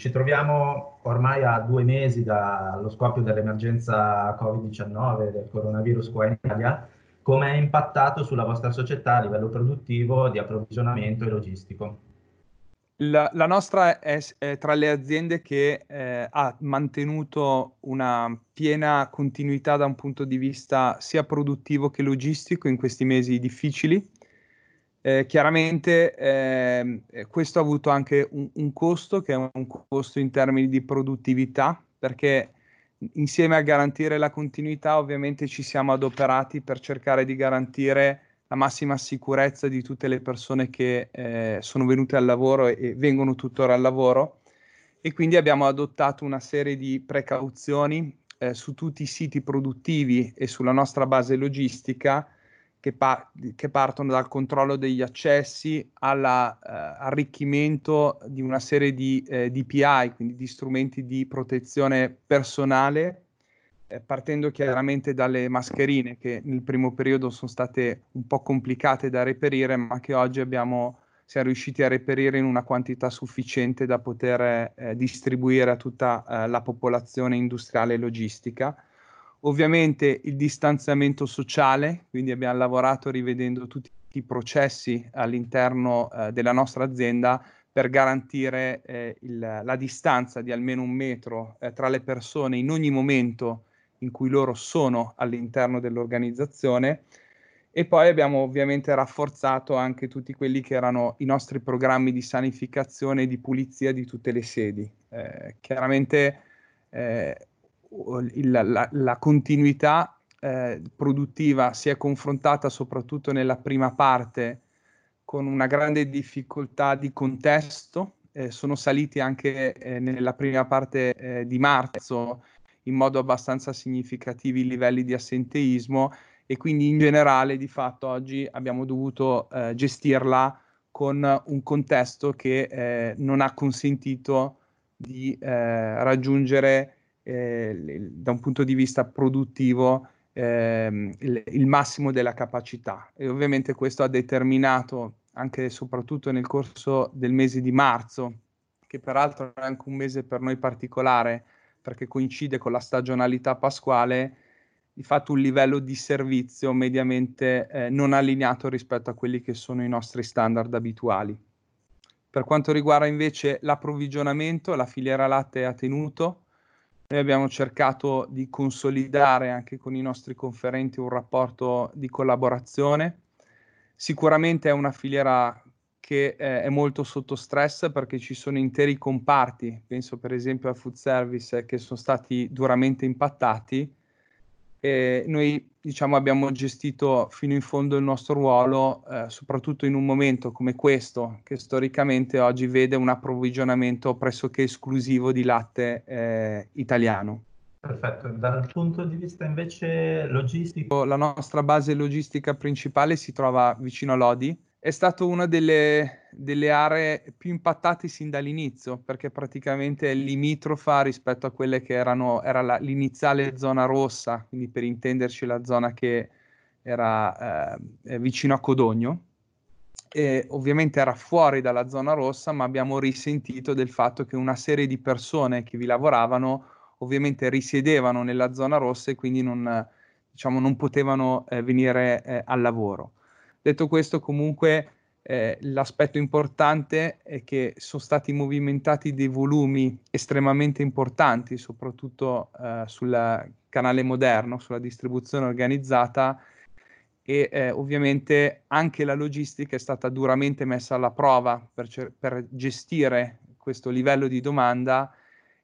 ci troviamo ormai a due mesi dallo scoppio dell'emergenza Covid-19 del coronavirus qua in Italia. Come è impattato sulla vostra società a livello produttivo, di approvvigionamento e logistico? La, la nostra è, è, tra le aziende che eh, ha mantenuto una piena continuità da un punto di vista sia produttivo che logistico in questi mesi difficili. Eh, chiaramente eh, questo ha avuto anche un, un, costo, che è un costo in termini di produttività, perché insieme a garantire la continuità ovviamente ci siamo adoperati per cercare di garantire la massima sicurezza di tutte le persone che eh, sono venute al lavoro e, e, vengono tuttora al lavoro. E quindi abbiamo adottato una serie di precauzioni eh, su tutti i siti produttivi e sulla nostra base logistica che, pa- che partono dal controllo degli accessi all'arricchimento eh, di una serie di eh, DPI, quindi di strumenti di protezione personale eh, partendo chiaramente dalle mascherine che nel primo periodo sono state un po' complicate da reperire, ma che oggi abbiamo, siamo riusciti a reperire in una quantità sufficiente da poter eh, distribuire a tutta eh, la popolazione industriale e logistica. Ovviamente il distanziamento sociale, quindi abbiamo lavorato rivedendo tutti i processi all'interno eh, della nostra azienda per garantire eh, il, la distanza di almeno un metro eh, tra le persone in ogni momento in cui loro sono all'interno dell'organizzazione e poi abbiamo ovviamente rafforzato anche tutti quelli che erano i nostri programmi di sanificazione e di pulizia di tutte le sedi. Eh, chiaramente il, la, la, continuità eh, produttiva si è confrontata soprattutto nella prima parte con una grande difficoltà di contesto, eh, sono saliti anche eh, nella prima parte eh, di marzo in modo abbastanza significativo i livelli di assenteismo e quindi in generale di fatto oggi abbiamo dovuto eh, gestirla con un contesto che eh, non ha consentito di raggiungere eh, da un punto di vista produttivo ehm, il, il, massimo della capacità e ovviamente questo ha determinato anche e soprattutto nel corso del mese di marzo che peraltro è anche un mese per noi particolare perché coincide con la stagionalità pasquale, di fatto un livello di servizio mediamente eh, non allineato rispetto a quelli che sono i nostri standard abituali. Per quanto riguarda invece l'approvvigionamento, la filiera latte ha tenuto. Noi abbiamo cercato di consolidare anche con i nostri conferenti un rapporto di collaborazione. Sicuramente è una filiera che eh, è molto sotto stress perché ci sono interi comparti, penso per esempio al food service, che sono stati duramente impattati. E noi diciamo, abbiamo gestito fino in fondo il nostro ruolo, eh, soprattutto in un momento come questo, che storicamente oggi vede un approvvigionamento pressoché esclusivo di latte eh, italiano. Perfetto, dal punto di vista invece logistico. La nostra base logistica principale si trova vicino a Lodi, è stata una delle, delle, aree più impattate sin dall'inizio, perché praticamente è limitrofa rispetto a quelle che erano, era la, l'iniziale zona rossa, quindi per intenderci la zona che era eh, vicino a Codogno. E ovviamente era fuori dalla zona rossa, ma abbiamo risentito del fatto che una serie di persone che vi lavoravano ovviamente risiedevano nella zona rossa e quindi non, diciamo, non potevano eh, venire eh, al lavoro. Detto questo, comunque eh, l'aspetto importante è che sono stati movimentati dei volumi estremamente importanti, soprattutto eh, sul canale moderno, sulla distribuzione organizzata e eh, ovviamente anche la logistica è stata duramente messa alla prova per, cer- per gestire questo livello di domanda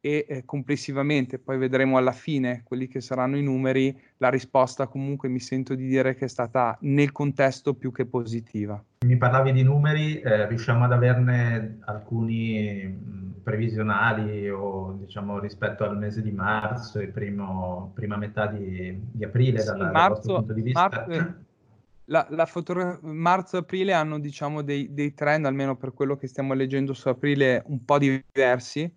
e eh, complessivamente, poi vedremo alla fine quelli che saranno i numeri, la risposta comunque mi sento di dire che è stata nel contesto più che positiva. Mi parlavi di numeri, eh, riusciamo ad averne alcuni mh, previsionali o diciamo rispetto al mese di marzo e primo, prima metà di, di aprile sì, dal, marzo, punto di vista? Marzo, la, la fotogra- marzo-aprile hanno diciamo dei, dei trend, almeno per quello che stiamo leggendo su aprile, un po' diversi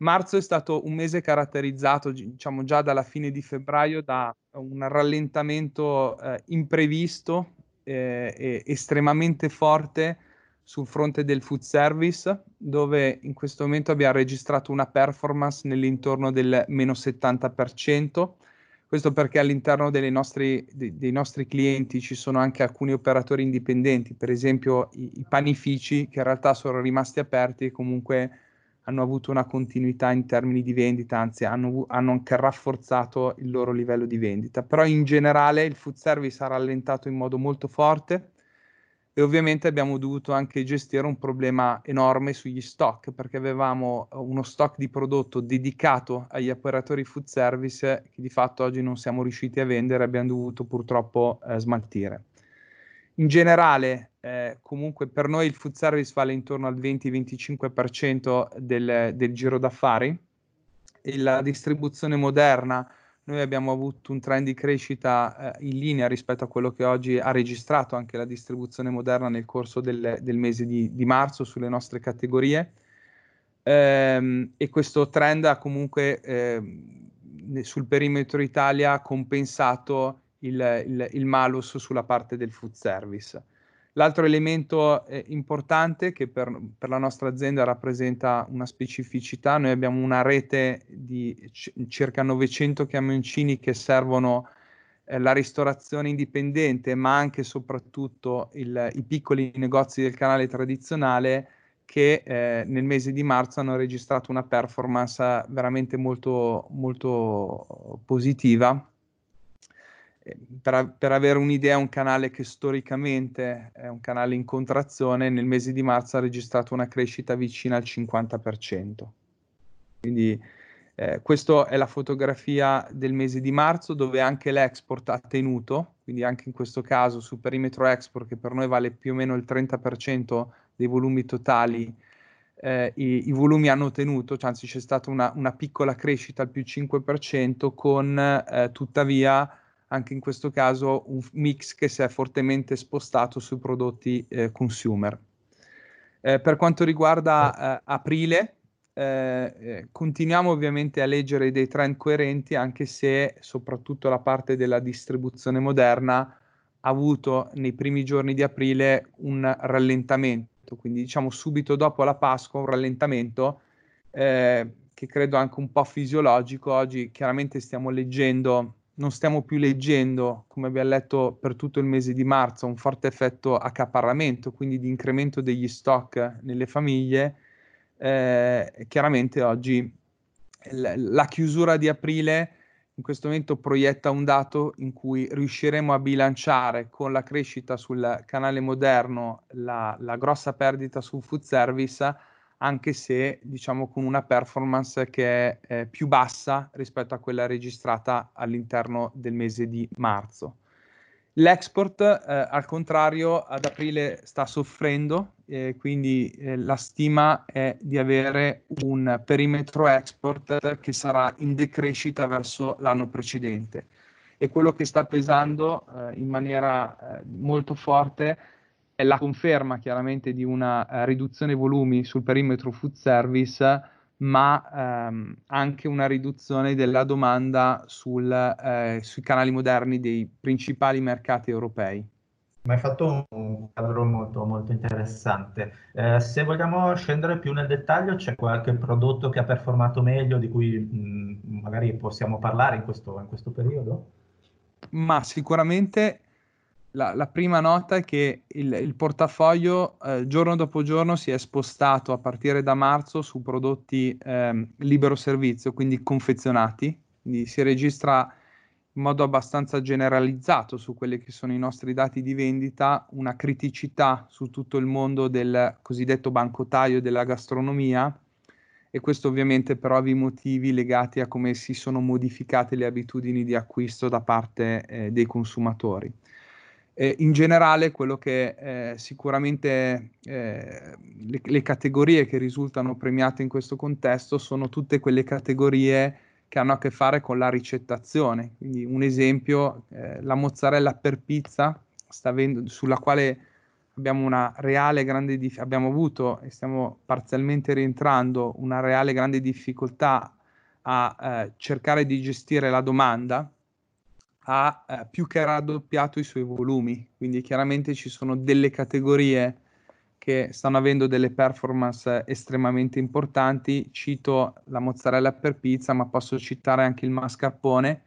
Marzo è stato un mese caratterizzato, diciamo già dalla fine di febbraio, da un rallentamento eh, imprevisto eh, e estremamente forte sul fronte del food service, dove in questo momento abbiamo registrato una performance nell'intorno del meno 70%. Questo perché all'interno nostri, dei, dei, nostri clienti ci sono anche alcuni operatori indipendenti, per esempio i, i panifici che in realtà sono rimasti aperti e comunque hanno avuto una continuità in termini di vendita, anzi hanno, hanno, anche rafforzato il loro livello di vendita. Però in generale il food service ha rallentato in modo molto forte e ovviamente abbiamo dovuto anche gestire un problema enorme sugli stock perché avevamo uno stock di prodotto dedicato agli operatori food service che di fatto oggi non siamo riusciti a vendere abbiamo dovuto purtroppo eh, smaltire. In generale, eh, comunque per noi il food service vale intorno al 20-25% del, del giro d'affari e la distribuzione moderna noi abbiamo avuto un trend di crescita eh, in linea rispetto a quello che oggi ha registrato anche la distribuzione moderna nel corso del, del mese di, di, marzo sulle nostre categorie. Ehm, e questo trend ha comunque eh, sul perimetro Italia compensato il, il, il malus sulla parte del food service. L'altro elemento eh, importante che per, per, la nostra azienda rappresenta una specificità, noi abbiamo una rete di c- circa 900 camioncini che servono eh, la ristorazione indipendente, ma anche e soprattutto il, i piccoli negozi del canale tradizionale che eh, nel mese di marzo hanno registrato una performance veramente molto, molto positiva eh, per, per, avere un'idea, un canale che storicamente è un canale in contrazione, nel mese di marzo ha registrato una crescita vicina al 50%. Quindi eh, questa è la fotografia del mese di marzo dove anche l'export ha tenuto, quindi anche in questo caso su perimetro export che per noi vale più o meno il 30% dei volumi totali, eh, i, i, volumi hanno tenuto, cioè, anzi c'è stata una, una, piccola crescita al più 5% con eh, tuttavia anche in questo caso un mix che si è fortemente spostato sui prodotti eh, consumer. Eh, per quanto riguarda eh, aprile, eh, eh, continuiamo ovviamente a leggere dei trend coerenti, anche se soprattutto la parte della distribuzione moderna ha avuto nei primi giorni di aprile un rallentamento, quindi diciamo subito dopo la Pasqua un rallentamento eh, che credo anche un po' fisiologico. Oggi chiaramente stiamo leggendo non stiamo più leggendo, come abbiamo letto per tutto il mese di marzo, un forte effetto accaparramento, quindi di incremento degli stock nelle famiglie, eh, chiaramente oggi la chiusura di aprile in questo momento proietta un dato in cui riusciremo a bilanciare con la crescita sul canale moderno la, la grossa perdita sul food service anche se diciamo con una performance che è eh, più bassa rispetto a quella registrata all'interno del mese di marzo. L'export, eh, al contrario, ad aprile sta soffrendo, eh, quindi eh, la stima è di avere un perimetro export che sarà in decrescita verso l'anno precedente. E quello che sta pesando eh, in maniera eh, molto forte è la conferma chiaramente di una uh, riduzione volumi sul perimetro food service, ma um, anche una riduzione della domanda sul, uh, sui canali moderni dei principali mercati europei. Mi hai fatto un quadro molto, molto interessante. Eh, se vogliamo scendere più nel dettaglio, c'è qualche prodotto che ha performato meglio, di cui mh, magari possiamo parlare in questo, in questo periodo? Ma sicuramente la, la, prima nota è che il, il portafoglio eh, giorno dopo giorno si è spostato a partire da marzo su prodotti eh, libero servizio, quindi confezionati, quindi si registra in modo abbastanza generalizzato su quelli che sono i nostri dati di vendita una criticità su tutto il mondo del cosiddetto bancotaio della gastronomia e questo ovviamente per ovvi motivi legati a come si sono modificate le abitudini di acquisto da parte eh, dei consumatori. Eh, in generale, quello che eh, sicuramente eh, le, le, categorie che risultano premiate in questo contesto sono tutte quelle categorie che hanno a che fare con la ricettazione. Quindi un esempio, eh, la mozzarella per pizza, avendo, sulla quale abbiamo una reale grande dif- abbiamo avuto e stiamo parzialmente rientrando una reale grande difficoltà a eh, cercare di gestire la domanda ha eh, più che raddoppiato i suoi volumi, quindi chiaramente ci sono delle categorie che stanno avendo delle performance estremamente importanti. Cito la mozzarella per pizza, ma posso citare anche il mascarpone,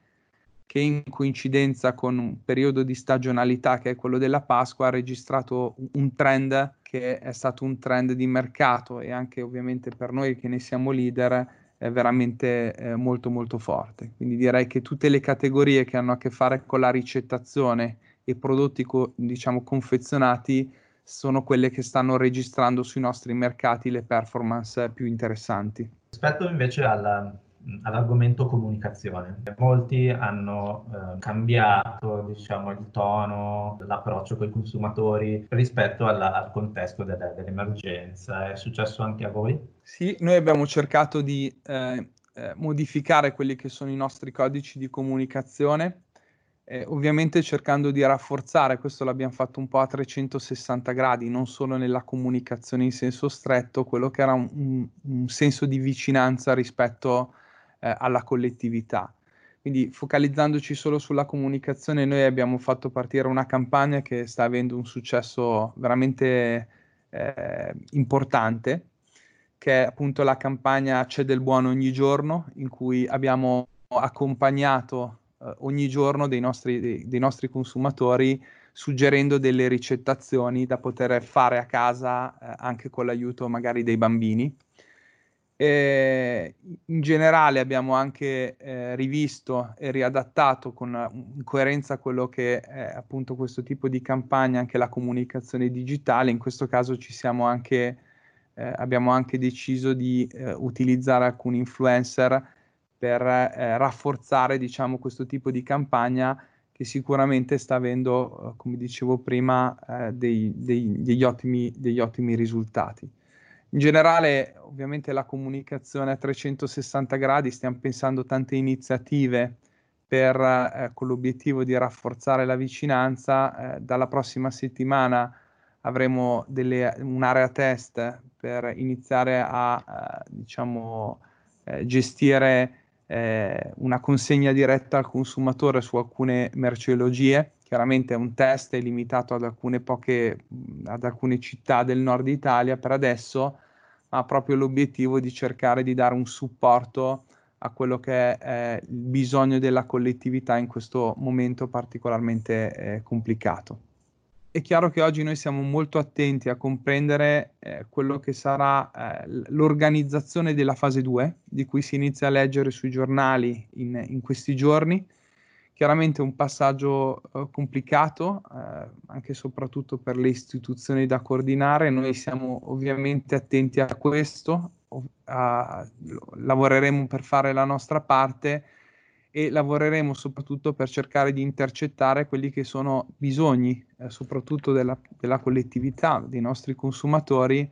che in coincidenza con un periodo di stagionalità che è quello della Pasqua ha registrato un trend che è stato un trend di mercato e anche ovviamente per noi che ne siamo leader è veramente eh, molto molto forte. Quindi direi che tutte le categorie che hanno a che fare con la ricettazione e prodotti co- diciamo confezionati sono quelle che stanno registrando sui nostri mercati le performance più interessanti. Rispetto invece alla, all'argomento comunicazione, molti hanno eh, cambiato diciamo, il tono, l'approccio con i consumatori rispetto alla, al contesto delle, dell'emergenza. È successo anche a voi? Sì, noi abbiamo cercato di eh, eh, modificare quelli che sono i nostri codici di comunicazione eh, ovviamente cercando di rafforzare, questo l'abbiamo fatto un po' a 360 gradi, non solo nella comunicazione in senso stretto, quello che era un, un senso di vicinanza rispetto eh, alla collettività. Quindi focalizzandoci solo sulla comunicazione, noi abbiamo fatto partire una campagna che sta avendo un successo veramente eh, importante, che è appunto la campagna C'è del buono ogni giorno, in cui abbiamo accompagnato eh, ogni giorno dei nostri, dei, dei nostri, consumatori suggerendo delle ricettazioni da poter fare a casa eh, anche con l'aiuto magari dei bambini. E in generale abbiamo anche eh, rivisto e riadattato con in coerenza quello che è appunto questo tipo di campagna anche la comunicazione digitale. In questo caso ci siamo anche, eh, abbiamo anche deciso di eh, utilizzare alcuni influencer per eh, rafforzare diciamo, questo tipo di campagna che sicuramente sta avendo, eh, come dicevo prima, eh, dei, dei, degli, ottimi, degli, ottimi, risultati. In generale, ovviamente la comunicazione a 360 gradi, stiamo pensando tante iniziative per, eh, con l'obiettivo di rafforzare la vicinanza. Eh, dalla prossima settimana avremo delle, un'area test per iniziare a eh, diciamo, gestire eh, una consegna diretta al consumatore su alcune merceologie. Chiaramente è un test è limitato ad alcune poche, ad alcune città del nord Italia per adesso, ha proprio l'obiettivo di cercare di dare un supporto a quello che è il bisogno della collettività in questo momento particolarmente eh, complicato è chiaro che oggi noi siamo molto attenti a comprendere eh, quello che sarà eh, l'organizzazione della fase 2, di cui si inizia a leggere sui giornali in, in questi giorni. Chiaramente un passaggio eh, complicato, eh, anche e soprattutto per le istituzioni da coordinare. Noi siamo ovviamente attenti a questo, a, lavoreremo per fare la nostra parte e lavoreremo soprattutto per cercare di intercettare quelli che sono bisogni, eh, soprattutto della, della, collettività, dei nostri consumatori,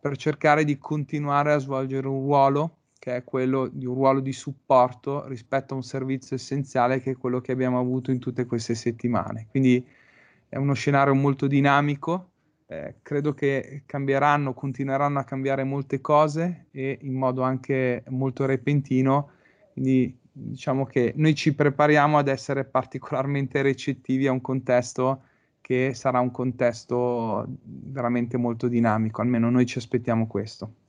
per cercare di continuare a svolgere un ruolo che è quello di un ruolo di supporto rispetto a un servizio essenziale che è quello che abbiamo avuto in tutte queste settimane. Quindi è uno scenario molto dinamico, eh, credo che cambieranno, continueranno a cambiare molte cose e in modo anche molto repentino, quindi diciamo che noi ci prepariamo ad essere particolarmente recettivi a un contesto che sarà un contesto veramente molto dinamico, almeno noi ci aspettiamo questo.